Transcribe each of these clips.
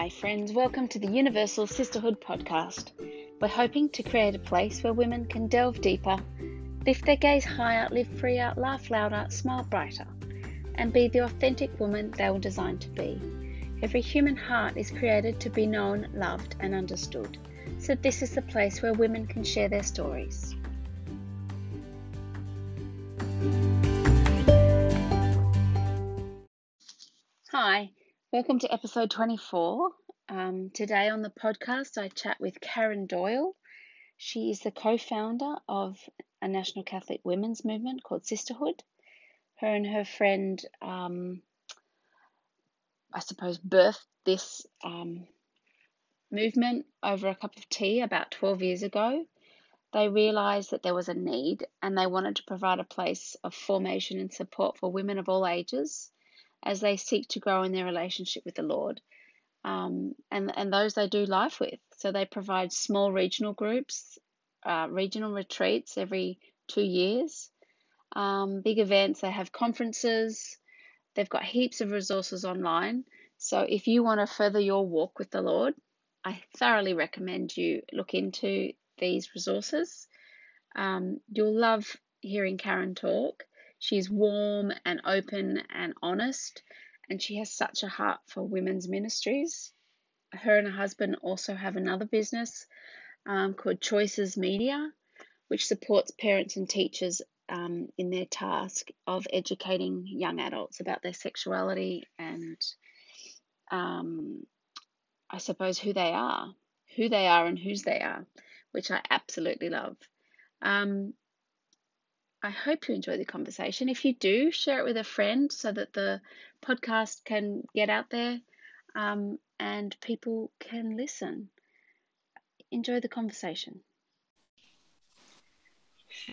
Hi, friends. Welcome to the Universal Sisterhood podcast. We're hoping to create a place where women can delve deeper, lift their gaze higher, live freer, laugh louder, smile brighter, and be the authentic woman they were designed to be. Every human heart is created to be known, loved, and understood. So, this is the place where women can share their stories. Welcome to episode 24. Um, today on the podcast, I chat with Karen Doyle. She is the co founder of a national Catholic women's movement called Sisterhood. Her and her friend, um, I suppose, birthed this um, movement over a cup of tea about 12 years ago. They realised that there was a need and they wanted to provide a place of formation and support for women of all ages as they seek to grow in their relationship with the Lord um, and, and those they do life with. So they provide small regional groups, uh, regional retreats every two years, um, big events. They have conferences. They've got heaps of resources online. So if you want to further your walk with the Lord, I thoroughly recommend you look into these resources. Um, you'll love hearing Karen talk. She's warm and open and honest, and she has such a heart for women's ministries. Her and her husband also have another business um, called Choicez Media, which supports parents and teachers um, in their task of educating young adults about their sexuality and, um, I suppose, who they are, who they are, and whose they are, which I absolutely love. Um, I hope you enjoy the conversation. If you do, share it with a friend so that the podcast can get out there um, and people can listen. Enjoy the conversation.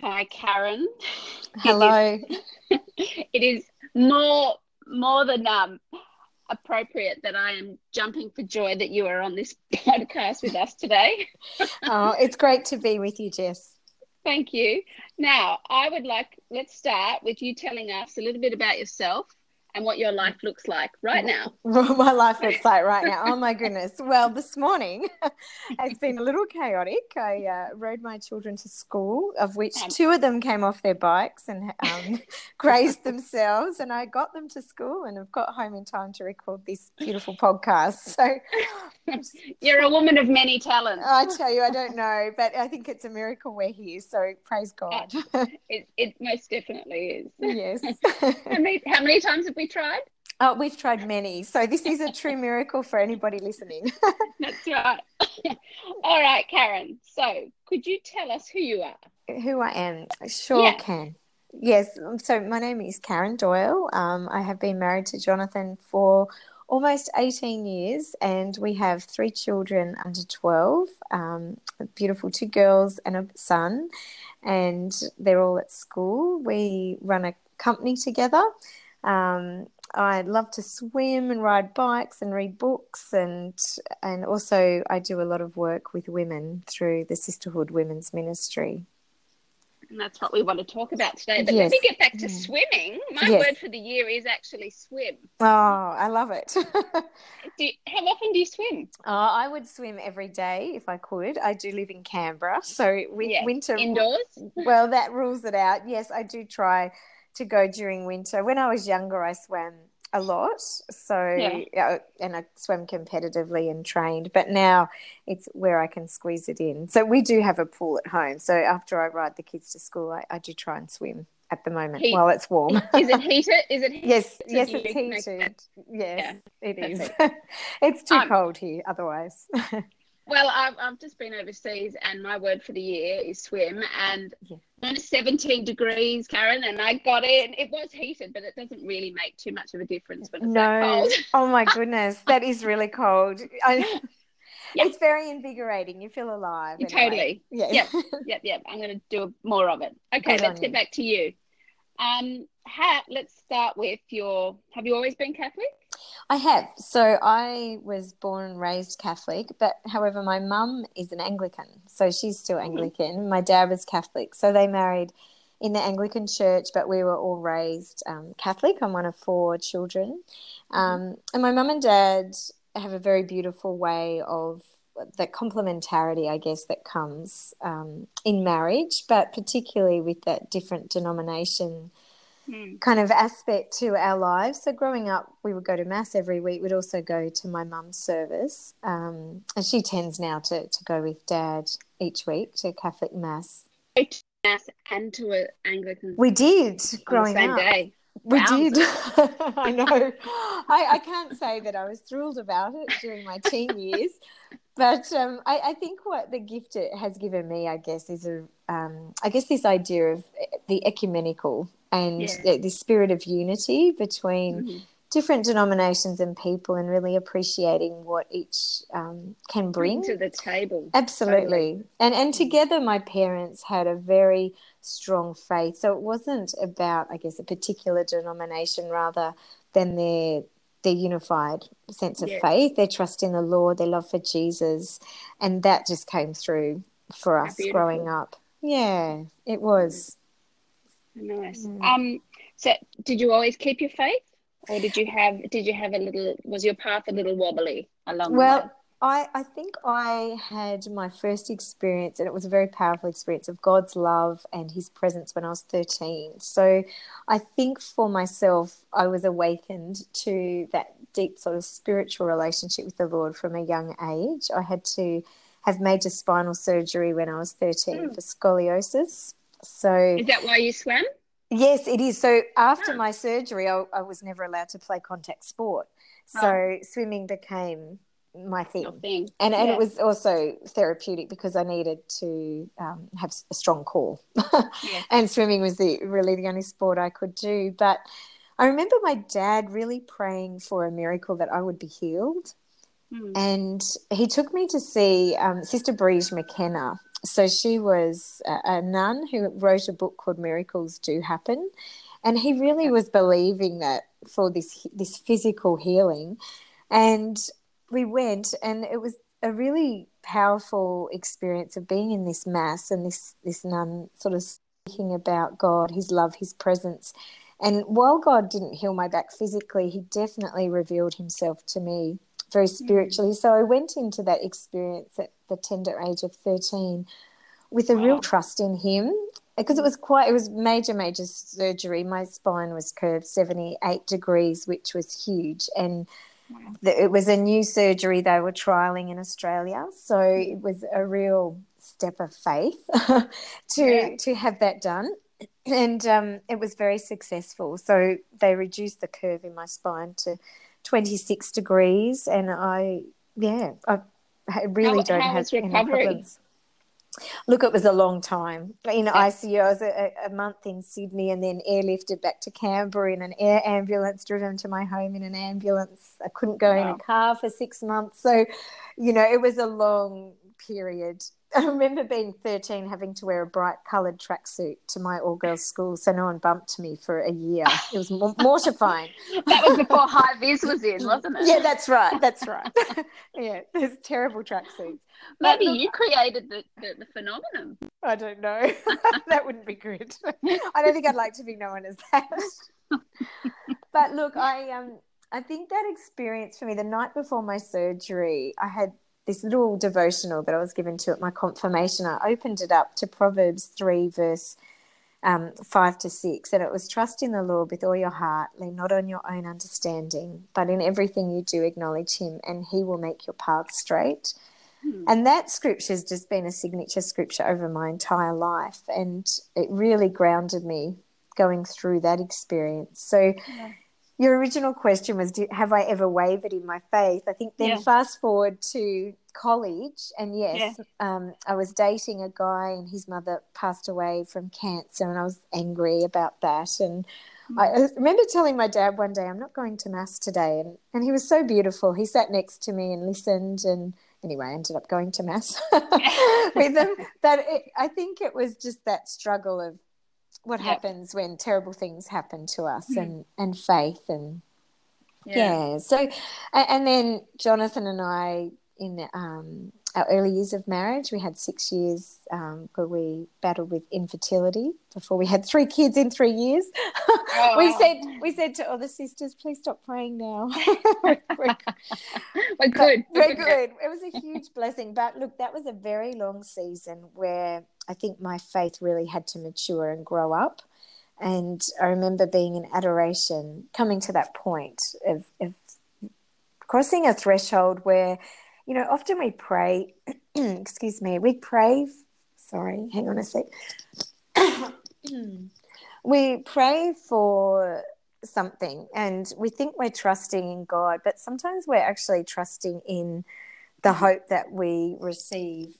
Hi, Karen. Hello. It is, it is more more than um, appropriate that I am jumping for joy that you are on this podcast with us today. oh, it's great to be with you, Jess. Thank you. Now, I would like, let's start with you telling us a little bit about yourself and what your life looks like right now. What my life looks like right now. Oh my goodness. Well, this morning has been a little chaotic. I uh, rode my children to school, of which two of them came off their bikes and um, grazed themselves, and I got them to school and have got home in time to record this beautiful podcast. So you're a woman of many talents. I tell you, I don't know, but I think it's a miracle we're here. So praise God. it, it most definitely is. Yes. how, many, how many times have we tried? Oh, we've tried many. So this is a true miracle for anybody listening. That's right. All right, Karen. So could you tell us who you are? Who I am? Sure yeah. can. Yes. So my name is Karen Doyle. Um, I have been married to Jonathan for almost 18 years, and we have three children under 12 um, beautiful two girls and a son, and they're all at school. We run a company together. Um, I love to swim and ride bikes and read books and and also I do a lot of work with women through the Sisterhood Women's Ministry and that's what we want to talk about today. But yes. let me get back to swimming. My yes. word for the year is actually swim. Oh, I love it. you, how often do you swim? Oh, I would swim every day if I could. I do live in Canberra, so yes. winter indoors. Well, that rules it out. Yes, I do try to go during winter. When I was younger, I swam a lot. So, yeah. and I swam competitively and trained, but now it's where I can squeeze it in. So, we do have a pool at home. So, after I ride the kids to school, I, I do try and swim at the moment Heat. while it's warm. is it heated? Is it heated? Yes, yes, it's heated. Yes, yeah, it is. it's too um, cold here otherwise. Well, I've, I've just been overseas, and my word for the year is swim. And yeah. it's 17 degrees, Karen, and I got in. It was heated, but it doesn't really make too much of a difference when it's no. oh my goodness, that is really cold. I, yep. It's very invigorating. You feel alive. Anyway. Totally. Yeah. Yep. Yep. Yep. I'm going to do more of it. Okay, Good let's get back to you. Um, ha, let's start with your. Have you always been Catholic? I have. So I was born and raised Catholic, but however, my mum is an Anglican, so she's still mm-hmm. Anglican. Mm-hmm. My dad was Catholic, so they married in the Anglican church, but we were all raised um, Catholic. I'm one of four children. Mm-hmm. Um, and my mum and dad have a very beautiful way of that complementarity, I guess, that comes um, in marriage, but particularly with that different denomination mm. kind of aspect to our lives. So, growing up, we would go to Mass every week. We'd also go to my mum's service, um, and she tends now to, to go with dad each week to Catholic Mass. Each Mass and to an Anglican. We did growing same up. Day. We did. I know. I, I can't say that I was thrilled about it during my teen years, but um, I, I, think what the gift it has given me, I guess, is a, um, I guess this idea of the ecumenical and yeah. the, the, spirit of unity between mm-hmm. different denominations and people, and really appreciating what each um, can bring. to the table. Absolutely, totally. and and mm. together, my parents had a very strong faith. So it wasn't about, I guess, a particular denomination rather than their their unified sense of faith, their trust in the Lord, their love for Jesus, and that just came through for us growing up. Yeah, it was. Nice. Mm. Um. So, did you always keep your faith, or did you have did you have a little? Was your path a little wobbly along well, the way? I, I think I had my first experience, and it was a very powerful experience of God's love and His presence when I was 13. So I think for myself, I was awakened to that deep sort of spiritual relationship with the Lord from a young age. I had to have major spinal surgery when I was 13 mm. for scoliosis. So is that why you swam? Yes, it is. So after oh. my surgery, I, I, was never allowed to play contact sport. So oh. swimming became my thing. thing. And and it was also therapeutic because I needed to um, have a strong core. yeah. And swimming was the really the only sport I could do. But I remember my dad really praying for a miracle that I would be healed. Mm. And he took me to see um, Sister Briege McKenna. So she was a, a nun who wrote a book called Miracles Do Happen. And he really was believing that for this this physical healing. And we went, and it was a really powerful experience of being in this mass and this this nun sort of speaking about God, His love, His presence. And while God didn't heal my back physically, He definitely revealed Himself to me very hmm. spiritually. So I went into that experience at the tender age of 13 with a wow. real trust in Him because it was quite, it was major, major surgery. My spine was curved 78 degrees, which was huge. And it was a new surgery they were trialing in Australia, so it was a real step of faith to yeah. to have that done, and um, it was very successful. So they reduced the curve in my spine to twenty six degrees, and I yeah I really how, don't how have any problems. Look, it was a long time in ICU. I was a, a, month in Sydney and then airlifted back to Canberra in an air ambulance, driven to my home in an ambulance. I couldn't go wow. in a car for six months. So, you know, it was a long period I remember being 13 having to wear a bright coloured tracksuit to my all girls school so no one bumped me for a year. It was mortifying. that was before high vis was in, wasn't it? Yeah, that's right. That's right. yeah, there's terrible tracksuits. Maybe look, you created the, the, the, phenomenon. I don't know. that wouldn't be good. I don't think I'd like to be known as that. but look, I um I think that experience for me the night before my surgery, I had this little devotional that I was given to at my confirmation, I opened it up to Proverbs 3, verse um, 5 to 6, and it was trust in the Lord with all your heart, lean not on your own understanding, but in everything you do acknowledge Him, and He will make your path straight. Hmm. And that scripture has just been a signature scripture over my entire life, and it really grounded me going through that experience. So, yeah your original question was have i ever wavered in my faith i think then yeah. fast forward to college and yes yeah. um, i was dating a guy and his mother passed away from cancer and i was angry about that and mm. I remember telling my dad one day, I'm not going to Mass today. And, and he was so beautiful. He sat next to me and listened. And anyway, I ended up going to Mass with him. But it, I think it was just that struggle of what happens when terrible things happen to us mm. and and faith and yeah, yeah. so and, and, then jonathan and i in um, our early years of marriage. We had six years um, where we battled with infertility before we had three kids in three years. Oh. we said we said to all the sisters, please stop praying now. we're, we're, we're good. We're good. It was a huge blessing. But look, that was a very long season where I think my faith really had to mature and grow up. And I remember being in adoration, coming to that point of, of crossing a threshold where you know, often we pray, excuse me, we pray, sorry, hang on a sec. we pray for something and we think we're trusting in God, but sometimes we're actually trusting in the hope that we receive.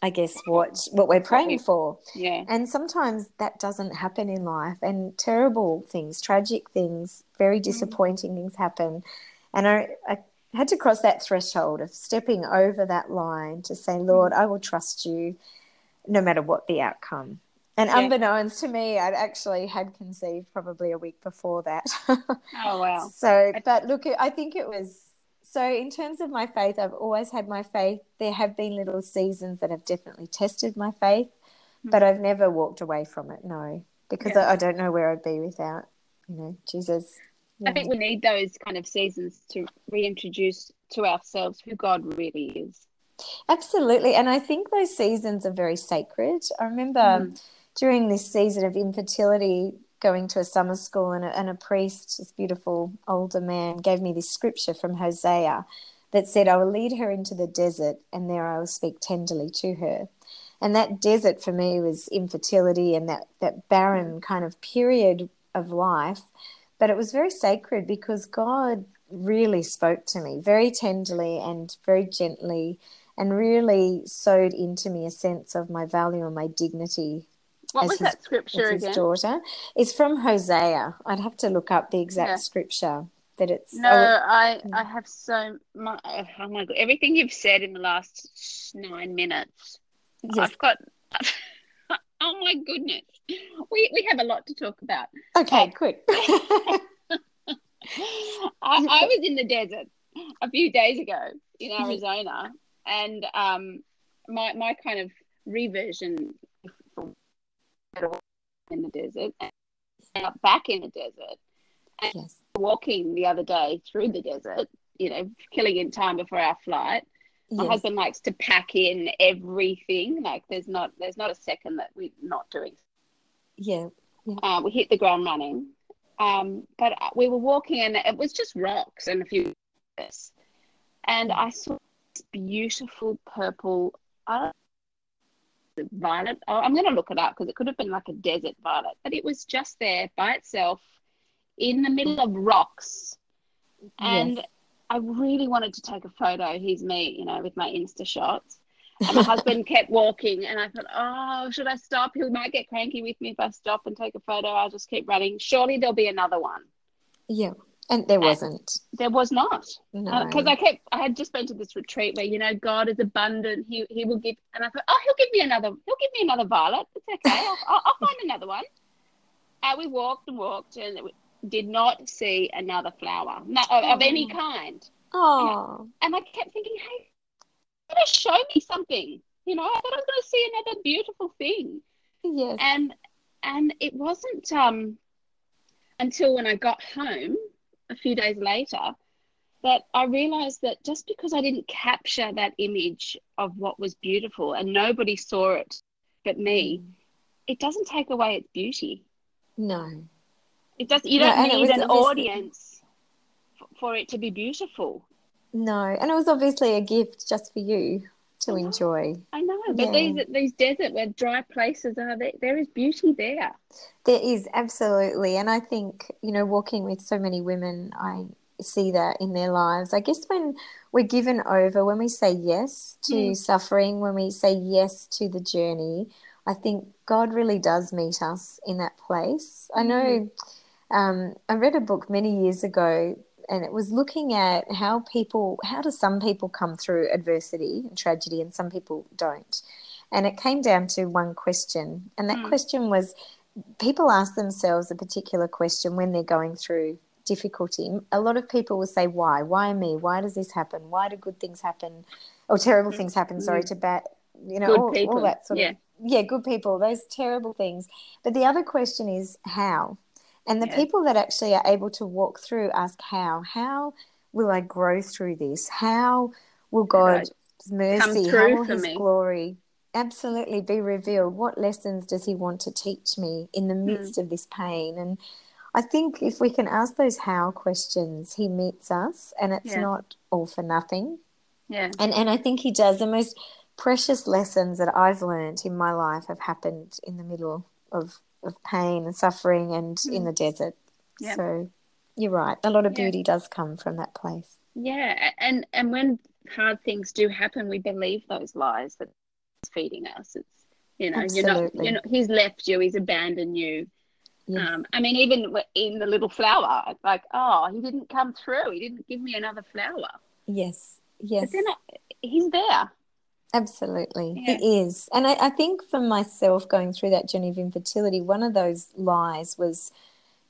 I guess what what we're praying for. Yeah. And sometimes that doesn't happen in life and terrible things, tragic things, very mm-hmm. disappointing mm-hmm. things happen. And I, I had to cross that threshold of stepping over that line to say, Lord, I will trust you no matter what the outcome. And yeah. unbeknownst to me, I'd actually had conceived probably a week before that. oh, wow. So, but look, I think it was so in terms of my faith, I've always had my faith. There have been little seasons that have definitely tested my faith, mm-hmm. but I've never walked away from it, no, because yeah. I, I don't know where I'd be without, you know, Jesus I think we need those kind of seasons to reintroduce to ourselves who God really is. Absolutely. And I think those seasons are very sacred. I remember mm. during this season of infertility, going to a summer school, and a, and a priest, this beautiful older man, gave me this scripture from Hosea that said, I will lead her into the desert, and there I will speak tenderly to her. And that desert for me was infertility and that, that barren kind of period of life but it was very sacred because God really spoke to me very tenderly and very gently and really sowed into me a sense of my value and my dignity. What was his, that scripture his again? daughter. It's from Hosea. I'd have to look up the exact yeah. scripture. that it's no, oh, I I have so much. Oh my god! Everything you've said in the last nine minutes, yes. I've got. My goodness. We we have a lot to talk about. Okay, um, quick. I, I, was in the desert a few days ago in Arizona and um my my kind of reversion in the desert and back in the desert and yes. walking the other day through the desert, you know, killing in time before our flight my yes. husband likes to pack in everything. Like there's not there's not a second that we're not doing. Yeah. yeah. Uh, we hit the ground running. Um, but we were walking and it was just rocks and a few and I saw this beautiful purple uh, violet. Oh, I'm going to look it up because it could have been like a desert violet, but it was just there by itself in the middle of rocks. And yes. I really wanted to take a photo. He's me, you know, with my Insta shots. And my husband kept walking, and I thought, oh, should I stop? He might get cranky with me if I stop and take a photo. I'll just keep running. Surely there'll be another one. Yeah. And there wasn't. And there was not. Because no. uh, I kept, I had just been to this retreat where, you know, God is abundant. He, he will give, and I thought, oh, he'll give me another, he'll give me another violet. It's okay. I'll, I'll, I'll find another one. And we walked and walked, and did not see another flower no, of, of, any kind. Oh. And, I kept thinking, hey, to show me something. You know, I thought I was going to see another beautiful thing. Yes. And and it wasn't um until when I got home a few days later that I realized that just because I didn't capture that image of what was beautiful and nobody saw it but me, mm. it doesn't take away its beauty. No. It does. You don't need an audience for it to be beautiful. No, and it was obviously a gift just for you to I enjoy. I know, but yeah. these these desert where dry places are, there, there is beauty there. There is absolutely, and I think you know, walking with so many women, I see that in their lives. I guess when we're given over, when we say yes to mm. suffering, when we say yes to the journey, I think God really does meet us in that place. I know. Mm um, I read a book many years ago, and it was looking at how people, how do some people come through adversity and tragedy, and some people don't. And it came down to one question, and that mm. question was people ask themselves a particular question when they're going through difficulty. A lot of people will say, Why? Why me? Why does this happen? Why do good things happen? or terrible things happen. Sorry to bad, you know, all, all that sort Yeah. of yeah, good people. Those terrible things. But the other question is how, and the Yeah. people that actually are able to walk through ask how. How will I grow through this? How will God's mercy, how will His me. glory absolutely be revealed? What lessons does He want to teach me in the Hmm. midst of this pain? And I think if we can ask those how questions, He meets us, and it's Yeah. not all for nothing. Yeah. And and I think He does. The most precious lessons that I've learned in my life have happened in the middle of of pain and suffering and in the desert. Yeah. So you're right. A lot of Yeah. beauty does come from that place. Yeah, and and when hard things do happen, we believe those lies that he's feeding us. It's you know, you're not, you're not. He's left you. He's abandoned you. Yes. Um, I mean, even in the little flower, like, oh, he didn't come through. He didn't give me another flower. yes. yes. But then I, he's there. Absolutely. Yeah. He is. And I, I think for myself going through that journey of infertility, one of those lies was,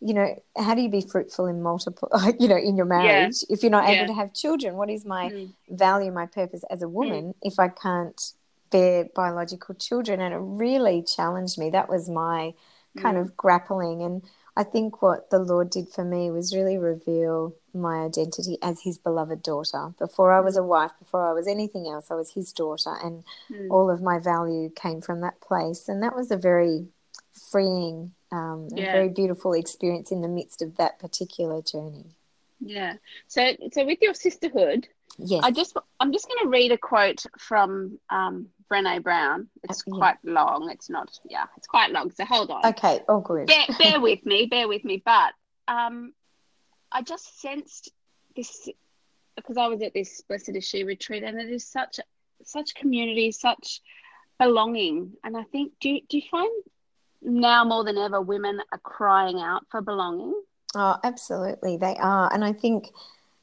you know, how do you be fruitful in multiple, you know, in your marriage if you're not Yeah. able to have children? What is my Mm. value, my purpose as a woman if I can't bear biological children? And it really challenged me. That was my kind Mm. of grappling. And I think what the Lord did for me was really reveal my identity as his beloved daughter. Before I was a wife, before I was anything else, I was his daughter. And Mm. all of my value came from that place. And that was a very freeing um, Yeah. very beautiful experience in the midst of that particular journey. Yeah. So, so with your sisterhood, Yes. I just I'm just going to read a quote from um, Brené Brown. It's yeah. quite long. It's not. Yeah, it's quite long. So hold on. okay, all good. bear, bear with me, bear with me. But um, I just sensed this because I was at this Blessed is She retreat, and it is such such community, such belonging. And I think do you, do you find now more than ever women are crying out for belonging? Oh, absolutely. They are. And I think,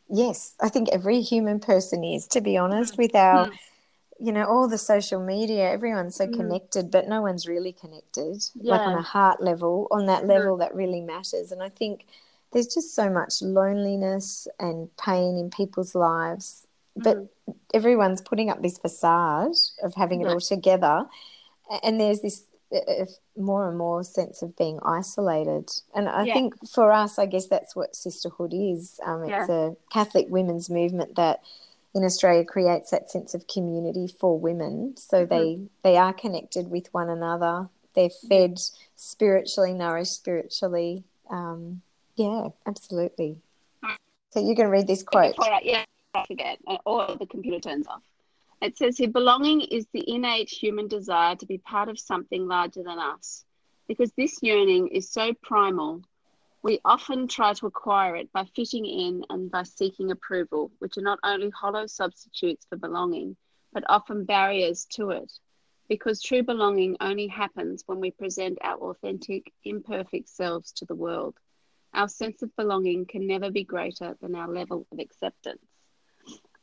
yes, I think every human person is, to be honest, with our, Mm. You know, all the social media, everyone's so Mm. connected, but no one's really connected. Like on a heart level, on that level that really matters. And I think there's just so much loneliness and pain in people's lives. But Mm. everyone's putting up this facade of having it all together. And there's this uh, more and more sense of being isolated. And I Yeah. think for us, I guess that's what sisterhood is. Um, it's a Catholic women's movement that in Australia creates that sense of community for women. So Mhm. they, they are connected with one another. They're fed spiritually, nourished spiritually. Um, yeah, absolutely. So you can read this quote. Yeah, I forget, uh, or the computer turns off. It says here belonging is the innate human desire to be part of something larger than us. Because this yearning is so primal, we often try to acquire it by fitting in and by seeking approval, which are not only hollow substitutes for belonging, but often barriers to it. Because true belonging only happens when we present our authentic, imperfect selves to the world. Our sense of belonging can never be greater than our level of acceptance.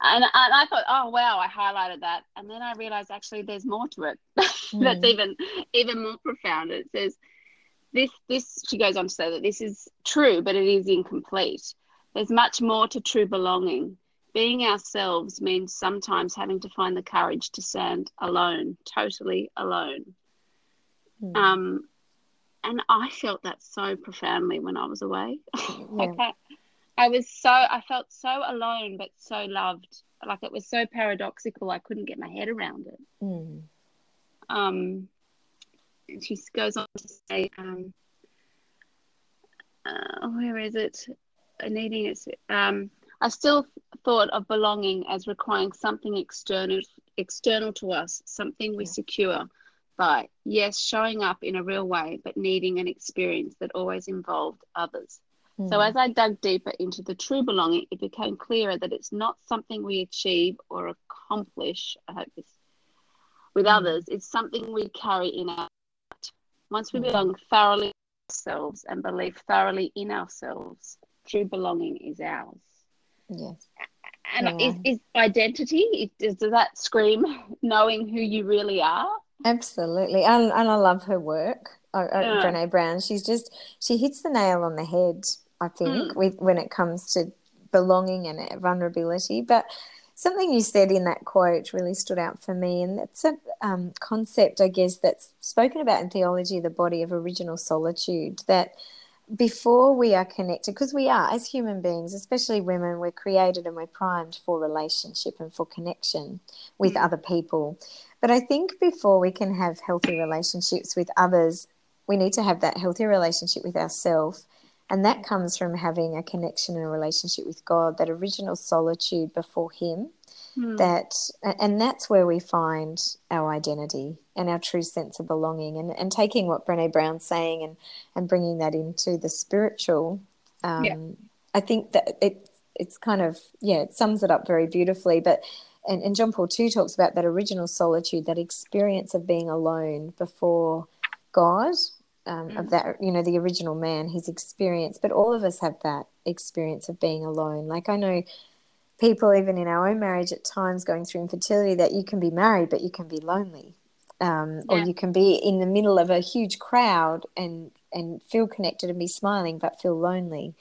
And, and I thought, oh wow, I highlighted that, and then I realized actually there's more to it. That's Mm. even even more profound. It says this this she goes on to say that this is true, but it is incomplete. There's much more to true belonging. Being ourselves means sometimes having to find the courage to stand alone, totally alone. Mm. Um, and I felt that so profoundly when I was away. I Yeah. can't. I was so I felt so alone, but so loved. Like it was so paradoxical. I couldn't get my head around it. Mm. Um, she goes on to say, um, uh, where is it? Needing it. Um, I still thought of belonging as requiring something external, external to us, something we Yeah. secure by. Yes, showing up in a real way, but needing an experience that always involved others. So Mm. as I dug deeper into the true belonging, it became clearer that it's not something we achieve or accomplish. I hope this with Mm. others. It's something we carry in our. Once we Mm. belong thoroughly to ourselves and believe thoroughly in ourselves, true belonging is ours. Yes. And Yeah. is, is identity? Is, does that scream knowing who you really are? Absolutely. And, and I love her work, uh, uh, Yeah. Brene Brown. She's just, she hits the nail on the head, I think, Mm. with when it comes to belonging and vulnerability. But something you said in that quote really stood out for me, and that's a um, concept, I guess, that's spoken about in theology the body of original solitude. That before we are connected, because we are as human beings, especially women, we're created and we're primed for relationship and for connection with mm. other people. But I think before we can have healthy relationships with others, we need to have that healthy relationship with ourselves. And that comes from having a connection and a relationship with God, that original solitude before Him. Mm. That and that's where we find our identity and our true sense of belonging. And, and taking what Brene Brown's saying and, and bringing that into the spiritual, um, yeah. I think that it it's kind of yeah, it sums it up very beautifully. But and, and John Paul II talks about that original solitude, that experience of being alone before God um, mm. of that, you know, the original man, his experience. But all of us have that experience of being alone. Like I know people, even in our own marriage, at times going through infertility, that you can be married, but you can be lonely, um, yeah. or you can be in the middle of a huge crowd and and feel connected and be smiling, but feel lonely.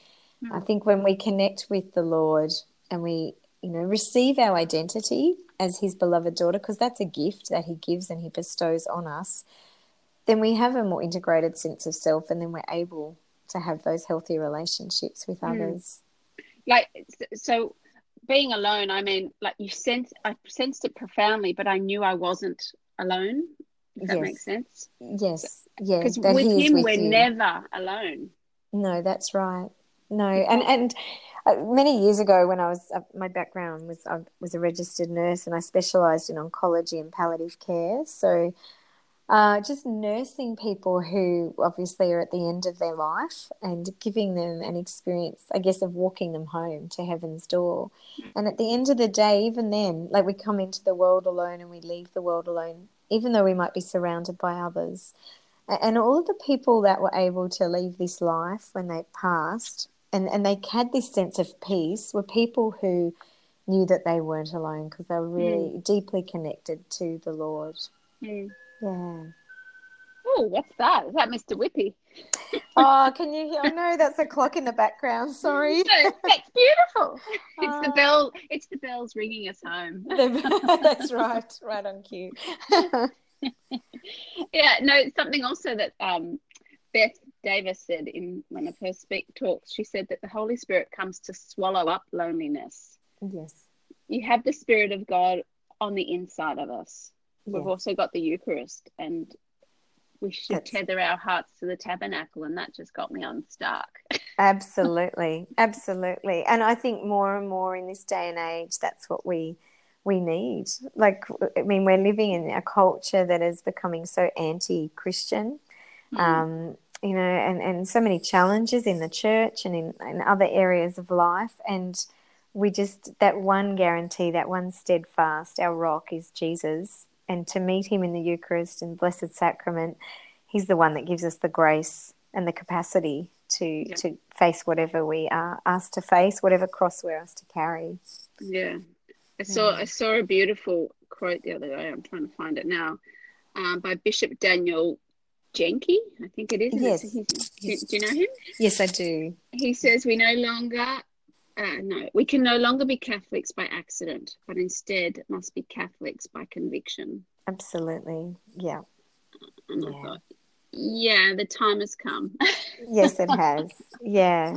Mm. I think when we connect with the Lord and we, you know, receive our identity as His beloved daughter, because that's a gift that He gives and He bestows on us then we have a more integrated sense of self and then we're able to have those healthy relationships with mm. others like so being alone i mean like you sense i sensed it profoundly but i knew i wasn't alone if that yes. makes sense yes yeah because with him with we're you. never alone no that's right no and and uh, many years ago when i was uh, my background was i was a registered nurse and i specialized in oncology and palliative care so uh, just nursing people who obviously are at the end of their life and giving them an experience, I guess, of walking them home to heaven's door. And at the end of the day, even then, like we come into the world alone and we leave the world alone, even though we might be surrounded by others. And all of the people that were able to leave this life when they passed and, and they had this sense of peace were people who knew that they weren't alone because they were really mm. deeply connected to the Lord. Mm. Yeah. Oh, what's that? Is that Mr. Whippy? oh, can you hear? Oh, no, that's a clock in the background. Sorry. No, that's beautiful. It's uh, the bell. It's the bells ringing us home. that's right. Right on cue. yeah. No, something also that um, Beth Davis said in one of her speak talks. She said that the Holy Spirit comes to swallow up loneliness. Yes. You have the Spirit of God on the inside of us we've also got the Eucharist, and we should That's... tether our hearts to the tabernacle, and that just got me unstuck. absolutely, absolutely, and I think more and more in this day and age, that's what we we need. Like, I mean, we're living in a culture that is becoming so anti-Christian. Mm. Um, you know, and, and so many challenges in the church and in, in other areas of life. And we just, that one guarantee, that one steadfast, our rock is Jesus and to meet him in the Eucharist and Blessed Sacrament, he's the one that gives us the grace and the capacity to yeah. to face whatever we are asked to face, whatever cross we're asked to carry. Yeah, I saw I saw a beautiful quote the other day. I'm trying to find it now, um, by Bishop Daniel Jenky. I think it is. Yes. do, do you know him? Yes, I do. He says we no longer uh, no, we can no longer be Catholics by accident, but instead must be Catholics by conviction. Absolutely. Yeah. And yeah. Thought, yeah, the time has come. yes, it has. Yeah.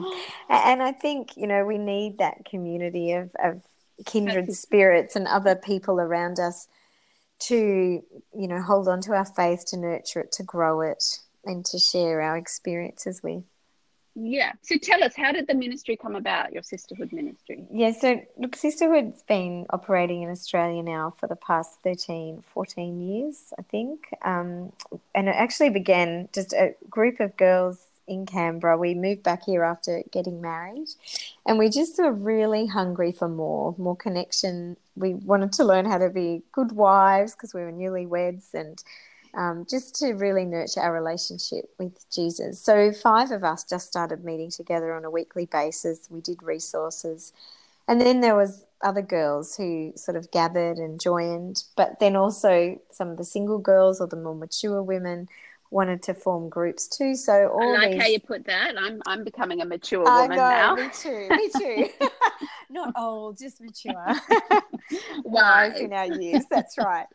And I think, you know, we need that community of, of kindred spirits and other people around us to, you know, hold on to our faith, to nurture it, to grow it, and to share our experiences with. Yeah. So tell us, how did the ministry come about, your sisterhood ministry? Yeah, so look, sisterhood's been operating in Australia now for the past 13, 14 years, I think. Um, and it actually began just a group of girls in Canberra. We moved back here after getting married, and we just were really hungry for more, more connection. We wanted to learn how to be good wives because we were newlyweds and um, just to really nurture our relationship with Jesus. So, five of us just started meeting together on a weekly basis. We did resources. And then there was other girls who sort of gathered and joined, but then also some of the single girls or the more mature women wanted to form groups too. So all I like these... how you put that. I'm I'm becoming a mature woman I know, now. Me too. Me too. Not old, just mature. Wise in our years. That's right.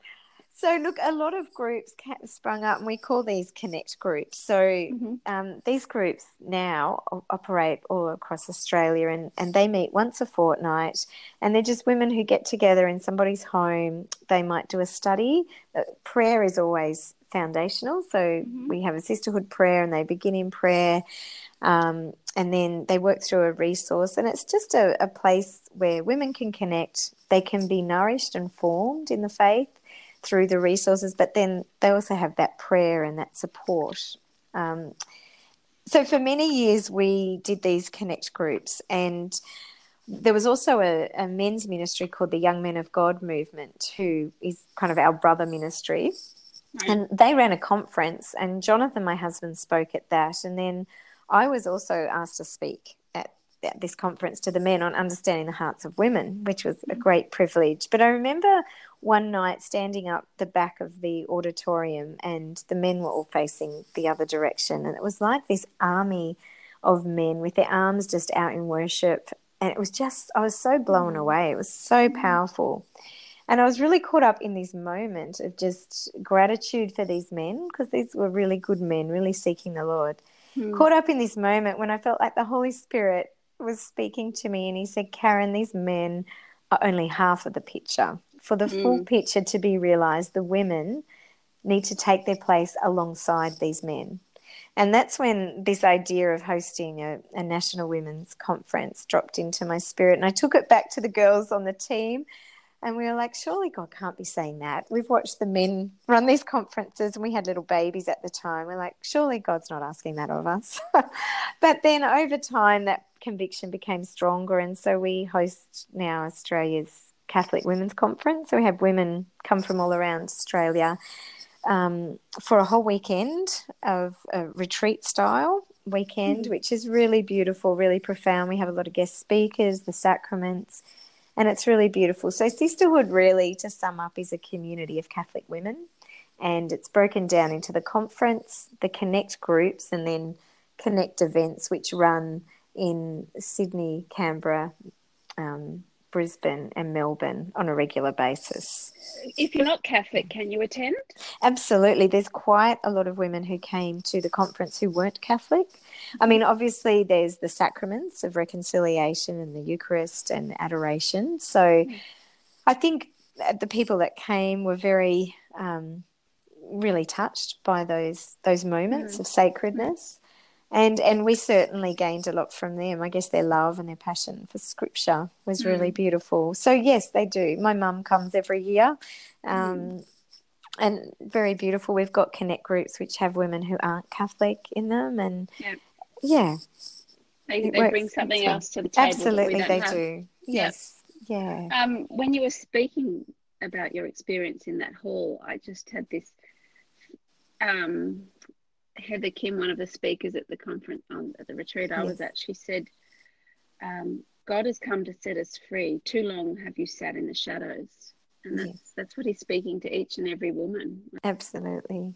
So, look, a lot of groups sprung up, and we call these connect groups. So, mm-hmm. um, these groups now operate all across Australia, and, and they meet once a fortnight. And they're just women who get together in somebody's home. They might do a study. Uh, prayer is always foundational. So, mm-hmm. we have a sisterhood prayer, and they begin in prayer. Um, and then they work through a resource, and it's just a, a place where women can connect. They can be nourished and formed in the faith through the resources, but then they also have that prayer and that support. Um, so for many years, we did these connect groups, and there was also a, a, men's ministry called the Young Men of God Movement, who is kind of our brother ministry. Right. And they ran a conference, and Jonathan, my husband, spoke at that. And then I was also asked to speak at, at this conference to the men on understanding the hearts of women, which was a great privilege. But I remember one night standing up the back of the auditorium and the men were all facing the other direction and it was like this army of men with their arms just out in worship and it was just i was so blown mm. away it was so mm. powerful and i was really caught up in this moment of just gratitude for these men because these were really good men really seeking the lord mm. caught up in this moment when i felt like the holy spirit was speaking to me and he said karen these men are only half of the picture for the mm. full picture to be realized, the women need to take their place alongside these men. And that's when this idea of hosting a, a, national women's conference dropped into my spirit. And I took it back to the girls on the team. And we were like, surely God can't be saying that. We've watched the men run these conferences and we had little babies at the time. We're like, surely God's not asking that of us. but then over time, that conviction became stronger. And so we host now Australia's Catholic Women's Conference. So we have women come from all around Australia um, for a whole weekend of a retreat style weekend, mm-hmm. which is really beautiful, really profound. We have a lot of guest speakers, the sacraments, and it's really beautiful. So, Sisterhood, really, to sum up, is a community of Catholic women, and it's broken down into the conference, the connect groups, and then connect events, which run in Sydney, Canberra, um, Brisbane and Melbourne on a regular basis. If you're not Catholic, can you attend? Absolutely. There's quite a lot of women who came to the conference who weren't Catholic. I mean, obviously, there's the sacraments of reconciliation and the Eucharist and adoration. So I think the people that came were very, um, really touched by those those moments mm. of sacredness and and we certainly gained a lot from them. I guess their love and their passion for scripture was really mm. beautiful. So yes, they do. My mum comes every year, um, mm. and very beautiful. We've got connect groups which have women who aren't Catholic in them, and yeah, yeah. they, they bring something else to the table. Absolutely, they have. do. Yes, yeah. Um, when you were speaking about your experience in that hall, I just had this um Heather Kim, one of the speakers at the conference on at the retreat I yes. was at, she said, um, "God has come to set us free. Too long have you sat in the shadows." And that's yes. that's what he's speaking to each and every woman. Absolutely.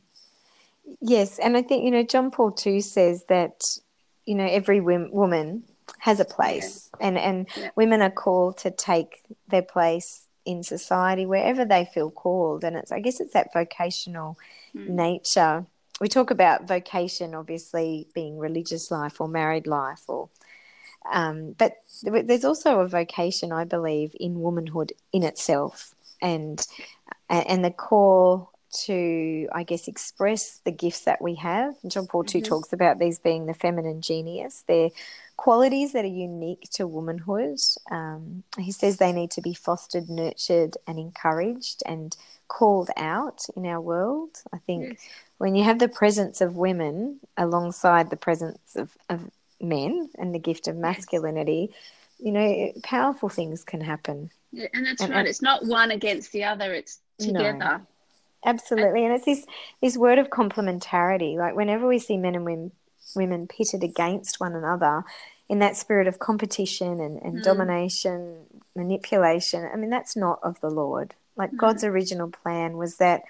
Yes, and I think you know John Paul II says that you know every woman has a place, yeah. and and yeah. women are called to take their place in society wherever they feel called, and it's I guess it's that vocational mm. nature we talk about vocation, obviously being religious life or married life, or um, but there's also a vocation, I believe, in womanhood in itself, and and the call to, I guess, express the gifts that we have. John Paul II mm-hmm. talks about these being the feminine genius. They're qualities that are unique to womanhood. Um, he says they need to be fostered, nurtured, and encouraged and called out in our world. I think yes. when you have the presence of women alongside the presence of, of men and the gift of masculinity, yes. you know, powerful things can happen. Yeah, and that's and, right. And, it's not one against the other, it's together. No, absolutely. And it's this, this word of complementarity. Like whenever we see men and women, women pitted against one another, in that spirit of competition and, and mm. domination, manipulation, I mean, that's not of the Lord. Like mm. God's original plan was that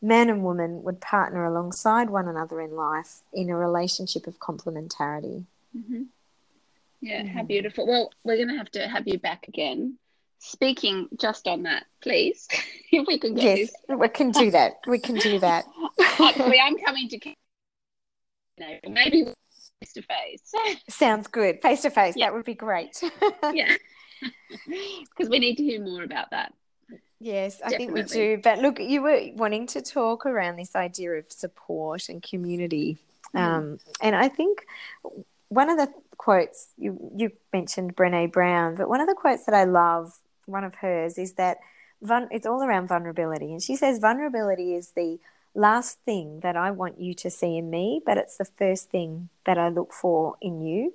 man and woman would partner alongside one another in life in a relationship of complementarity. Mm-hmm. Yeah, mm-hmm. how beautiful. Well, we're going to have to have you back again. Speaking just on that, please, if we can get yes, this. we can do that. We can do that. Actually, I'm coming to maybe face to face. Sounds good. Face to face. That would be great. yeah, because we need to hear more about that. Yes, I Definitely. think we do. But look, you were wanting to talk around this idea of support and community. Mm. Um, and I think one of the quotes you you mentioned Brene Brown, but one of the quotes that I love, one of hers, is that it's all around vulnerability, and she says vulnerability is the last thing that I want you to see in me, but it's the first thing that I look for in you.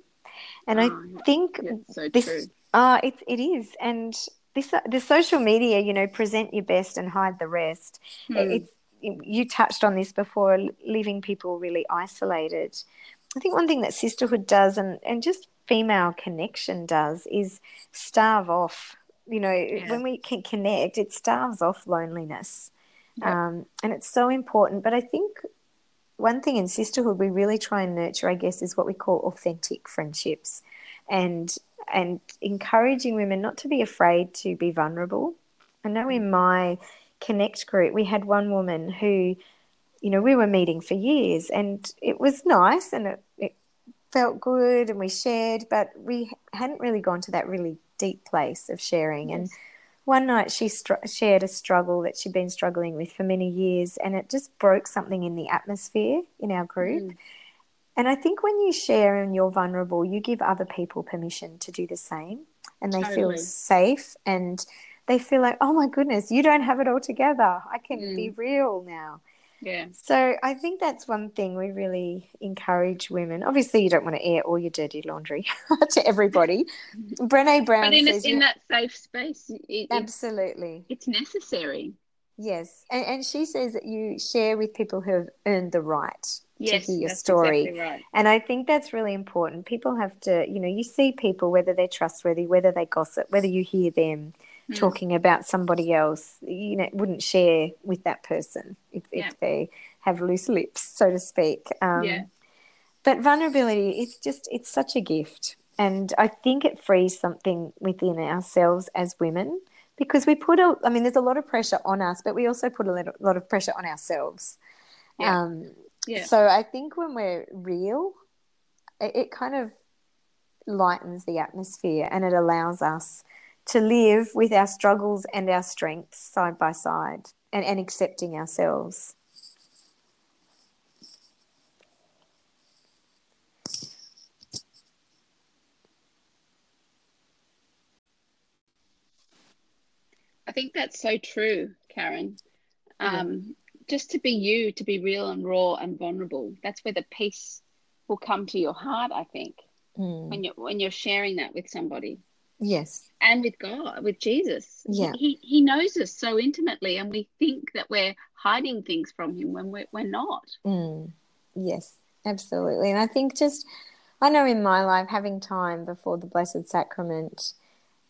And oh, I think so this, uh, it, it is. And this, the social media, you know, present your best and hide the rest. Hmm. It's, you touched on this before, leaving people really isolated. I think one thing that sisterhood does and, and just female connection does is starve off. You know, yeah. when we can connect, it starves off loneliness. Um, and it's so important. But I think one thing in sisterhood we really try and nurture, I guess, is what we call authentic friendships, and and encouraging women not to be afraid to be vulnerable. I know in my connect group we had one woman who, you know, we were meeting for years, and it was nice and it, it felt good, and we shared, but we hadn't really gone to that really deep place of sharing and one night she str- shared a struggle that she'd been struggling with for many years, and it just broke something in the atmosphere in our group. Mm. And I think when you share and you're vulnerable, you give other people permission to do the same, and they totally. feel safe and they feel like, oh my goodness, you don't have it all together. I can mm. be real now. Yeah. So I think that's one thing we really encourage women. Obviously, you don't want to air all your dirty laundry to everybody. Brene Brown but in, says, in that safe space, it, absolutely, it's, it's necessary. Yes, and, and, she says that you share with people who have earned the right yes, to hear your story. Exactly right. And I think that's really important. People have to, you know, you see people whether they're trustworthy, whether they gossip, whether you hear them mm. talking about somebody else, you know, wouldn't share with that person if, yeah. if they have loose lips, so to speak. Um, yeah. But vulnerability, it's just, it's such a gift. And I think it frees something within ourselves as women because we put a, I mean, there's a lot of pressure on us, but we also put a lot of pressure on ourselves. Yeah. Um, yeah. So I think when we're real, it, it kind of lightens the atmosphere and it allows us to live with our struggles and our strengths side by side and, and accepting ourselves. I think that's so true, Karen. Um, Just to be you, to be real and raw and vulnerable. That's where the peace will come to your heart. I think mm. when you're when you're sharing that with somebody. Yes. And with God, with Jesus. Yeah. He, he knows us so intimately, and we think that we're hiding things from Him when we're, we're not. Mm. Yes, absolutely. And I think just, I know in my life, having time before the Blessed Sacrament,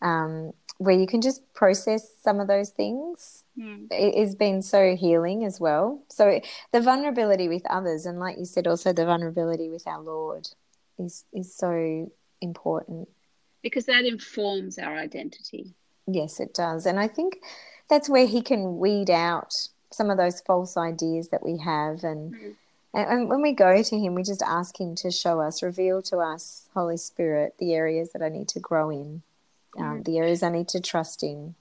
um, where you can just process some of those things, mm. it has been so healing as well. So the vulnerability with others, and like you said, also the vulnerability with our Lord is, is so important because that informs our identity. Yes, it does. And I think that's where he can weed out some of those false ideas that we have. And, mm. and, when we go to him, we just ask him to show us, reveal to us, Holy Spirit, the areas that I need to grow in, um, the areas I need to trust in.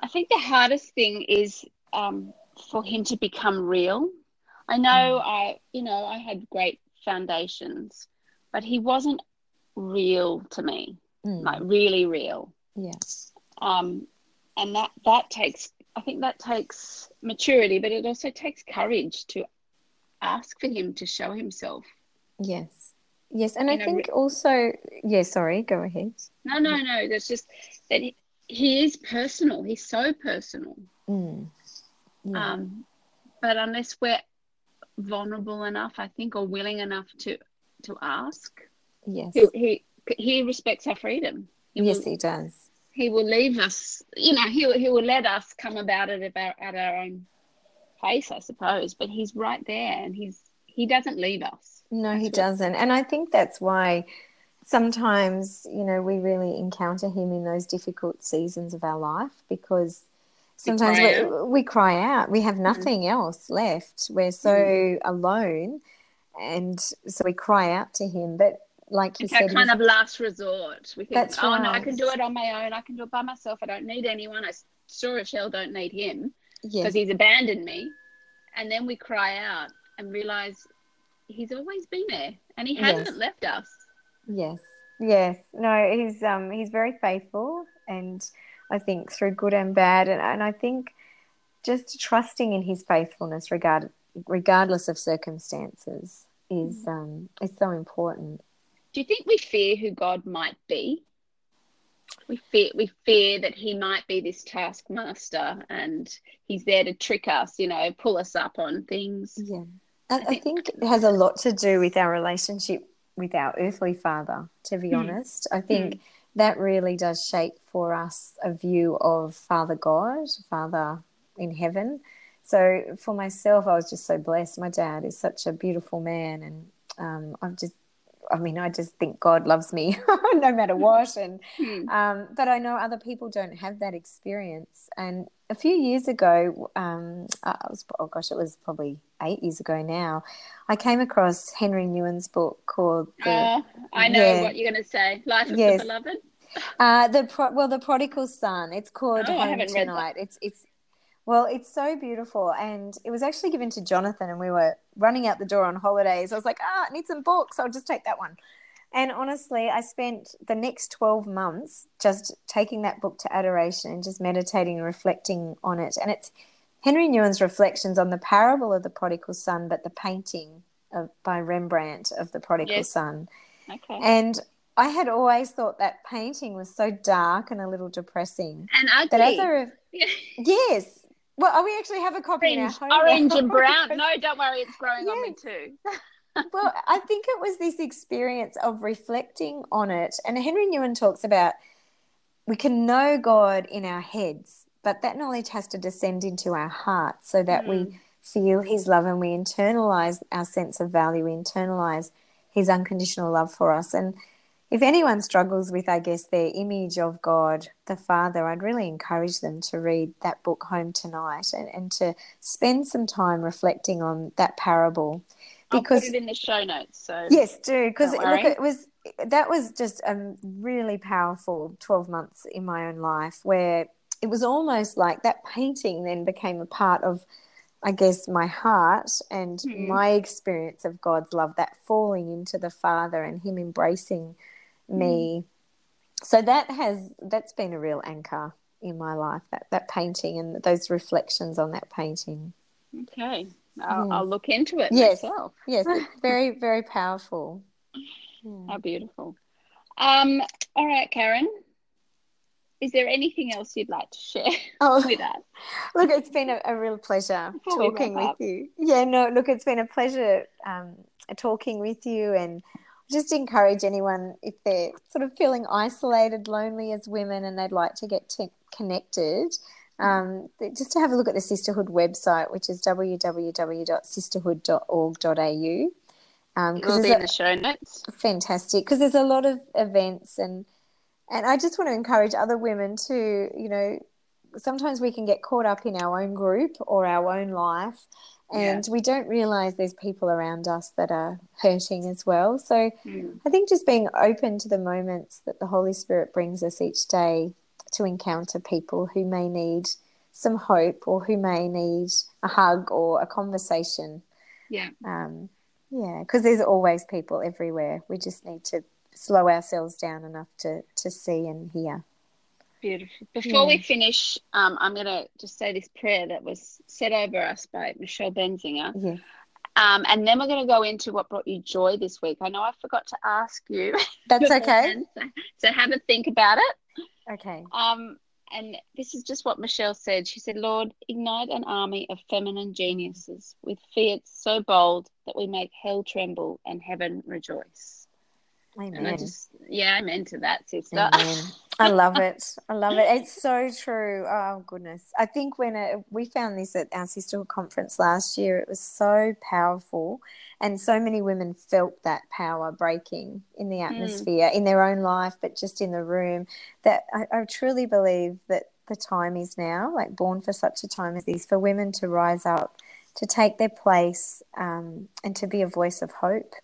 I think the hardest thing is um, for him to become real. I know mm. I, you know, I had great foundations, but he wasn't real to me mm. like really real. Yes. Um, and that that takes I think that takes maturity, but it also takes courage to ask for him to show himself. Yes. Yes, and I think re- also, yeah. Sorry, go ahead. No, no, no. That's just that he, he is personal. He's so personal. Mm. Yeah. Um, but unless we're vulnerable enough, I think, or willing enough to to ask, yes, he, he he respects our freedom. He yes, will, he does. He will leave us. You know, he he will let us come about it about at our own face, I suppose, but he's right there and he's he doesn't leave us. No, he doesn't. And I think that's why sometimes, you know, we really encounter him in those difficult seasons of our life because sometimes we cry, we, we cry out. We have mm. nothing mm. else left. We're so mm. alone. And so we cry out to him. But like you it's said, kind of last resort. We think, oh right. no, I can do it on my own. I can do it by myself. I don't need anyone. I sure as hell don't need him because yes. he's abandoned me. And then we cry out and realize he's always been there and he hasn't yes. left us. Yes. Yes. No, he's um he's very faithful and I think through good and bad and, and I think just trusting in his faithfulness regard regardless of circumstances is mm. um is so important. Do you think we fear who God might be? We fear we fear that he might be this taskmaster and he's there to trick us, you know, pull us up on things. Yeah. I, I think it has a lot to do with our relationship with our earthly father, to be mm. honest. I think mm. that really does shape for us a view of Father God, Father in heaven. So for myself, I was just so blessed. My dad is such a beautiful man, and um, I've just I mean, I just think God loves me no matter what. And hmm. um, but I know other people don't have that experience. And a few years ago, um, I was oh gosh, it was probably eight years ago now. I came across Henri Nouwen's book called. The, oh, I know yeah, what you're going to say. Life of yes. the Beloved. Uh, the pro- well, the prodigal son. It's called oh, Home Tonight. It's it's well, it's so beautiful. And it was actually given to Jonathan, and we were running out the door on holidays. I was like, ah, I need some books. I'll just take that one. And honestly, I spent the next 12 months just taking that book to adoration and just meditating and reflecting on it. And it's Henri Nouwen's reflections on the parable of the prodigal son, but the painting of, by Rembrandt of the prodigal yes. son. Okay. And I had always thought that painting was so dark and a little depressing. And ugly. That as I yes, well, we actually have a copy in our orange, orange and brown. No, don't worry, it's growing yes. on me too. well, I think it was this experience of reflecting on it, and Henri Nouwen talks about we can know God in our heads, but that knowledge has to descend into our hearts so that mm. we feel His love and we internalize our sense of value. We internalize His unconditional love for us, and if anyone struggles with, I guess, their image of God the Father, I'd really encourage them to read that book home tonight and, and to spend some time reflecting on that parable. Because I'll put it in the show notes. So yes, do because look, it was that was just a really powerful twelve months in my own life where it was almost like that painting then became a part of I guess, my heart and mm. my experience of God's love, that falling into the Father and Him embracing me. Mm. So that has that's been a real anchor in my life. That that painting and those reflections on that painting. Okay, I'll, I'll look into it yes. myself. yes, it's very very powerful. How beautiful. Um, all right, Karen. Is there anything else you'd like to share oh, with us? Look, it's been a, a real pleasure Before talking with you. Yeah, no, look, it's been a pleasure um, talking with you and just encourage anyone if they're sort of feeling isolated, lonely as women, and they'd like to get t- connected. Um, just to have a look at the Sisterhood website, which is www.sisterhood.org.au. Um, it will be in the show notes. Fantastic, because there's a lot of events, and and I just want to encourage other women to, you know, sometimes we can get caught up in our own group or our own life, and yeah. we don't realize there's people around us that are hurting as well. So mm. I think just being open to the moments that the Holy Spirit brings us each day to encounter people who may need some hope or who may need a hug or a conversation. Yeah. Um, yeah, because there's always people everywhere. We just need to slow ourselves down enough to, to see and hear. Beautiful. Before yeah. we finish, um, I'm going to just say this prayer that was said over us by Michelle Benzinger. Yeah. Um, and then we're going to go into what brought you joy this week. I know I forgot to ask you. That's okay. so, so have a think about it. Okay. Um, and this is just what Michelle said. She said, Lord, ignite an army of feminine geniuses with fiat so bold that we make hell tremble and heaven rejoice. Amen. And I just, yeah, I'm into that, sister. I love it. I love it. It's so true. Oh goodness. I think when it, we found this at our sisterhood conference last year, it was so powerful, and so many women felt that power breaking in the atmosphere, mm. in their own life, but just in the room. That I, I truly believe that the time is now, like born for such a time as this, for women to rise up, to take their place, um, and to be a voice of hope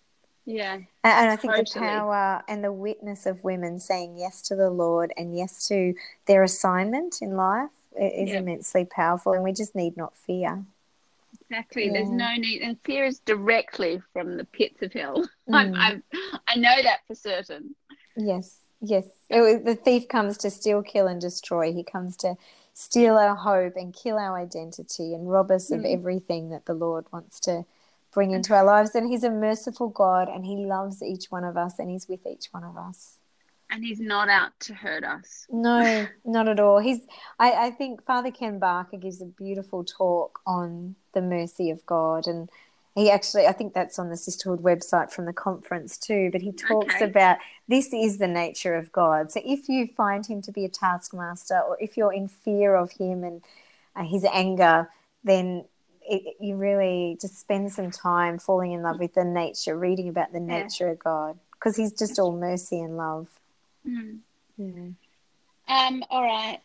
yeah. And, and I think totally. the power and the witness of women saying yes to the Lord and yes to their assignment in life is yep. immensely powerful. And we just need not fear. Exactly. Yeah. There's no need. And fear is directly from the pits of hell. Mm. i i know that for certain. Yes. Yes. It, the thief comes to steal, kill, and destroy. He comes to steal our hope and kill our identity and rob us mm. of everything that the Lord wants to bring into our lives. And He's a merciful God and He loves each one of us and He's with each one of us. And He's not out to hurt us. No, not at all. He's I, I think Father Ken Barker gives a beautiful talk on the mercy of God and he actually i think that's on the sisterhood website from the conference too but he talks okay. about this is the nature of god so if you find him to be a taskmaster or if you're in fear of him and uh, his anger then it, you really just spend some time falling in love with the nature, reading about the nature yeah. of God, because He's just all mercy and love. Mm. Yeah. Um. All right.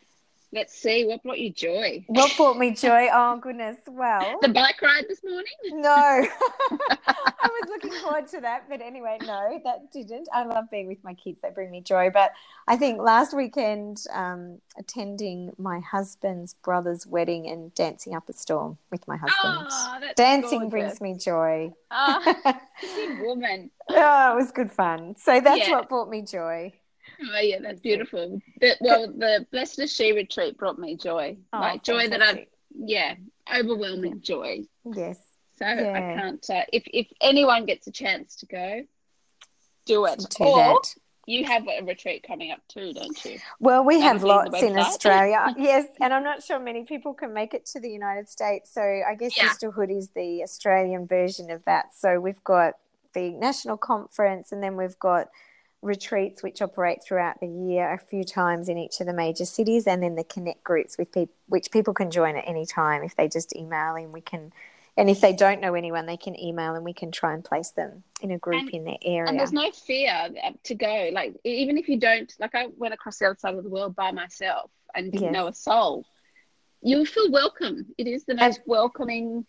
Let's see. What brought you joy? What brought me joy? Oh goodness. Well, the bike ride this morning. No, I was looking forward to that, but anyway, no, that didn't. I love being with my kids; they bring me joy. But I think last weekend, um, attending my husband's brother's wedding and dancing up a storm with my husband. Oh, dancing gorgeous. brings me joy. Oh, woman. oh, it was good fun. So that's yeah. what brought me joy. Oh yeah, that's beautiful. The, well, the Blessed is She retreat brought me joy, oh, like joy that I, yeah, overwhelming yeah. joy. Yes. So yeah. I can't. Uh, if if anyone gets a chance to go, do it. Do or that. you have a retreat coming up too, don't you? Well, we have lots in Australia. yes, and I'm not sure many people can make it to the United States. So I guess yeah. Sisterhood is the Australian version of that. So we've got the national conference, and then we've got retreats which operate throughout the year a few times in each of the major cities and then the connect groups with people which people can join at any time if they just email and we can and if they don't know anyone they can email and we can try and place them in a group and, in their area. and there's no fear to go. Like even if you don't like i went across the other side of the world by myself and didn't yes. know a soul you'll feel welcome. It is the most and, welcoming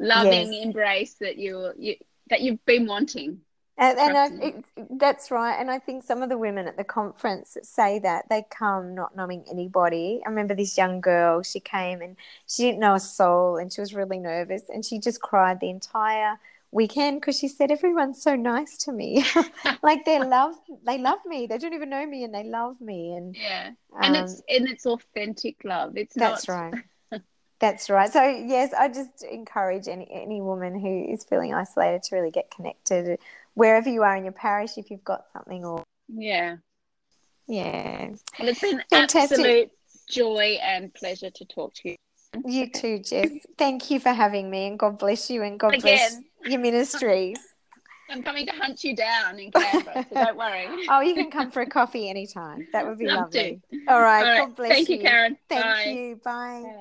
loving yes. embrace that you you that you've been wanting and, and I, it, that's right. And I think some of the women at the conference say that they come not knowing anybody. I remember this young girl, she came and she didn't know a soul and she was really nervous and she just cried the entire weekend because she said everyone's so nice to me. Like they love they love me. They don't even know me and they love me and yeah. And um, it's and it's authentic love. It's that's not... right. That's right. So yes i just encourage any any woman who is feeling isolated to really get connected wherever you are in your parish if you've got something or yeah yeah well it's been Fantastic. absolute joy and pleasure to talk to you you too jess thank you for having me and god bless you and god Again. bless your ministry I'm coming to hunt you down in Canberra, so don't worry. oh, you can come for a coffee anytime. That would be Love lovely. All right, All right. God bless Thank you, Karen. Thank Bye. you. Bye. Bye.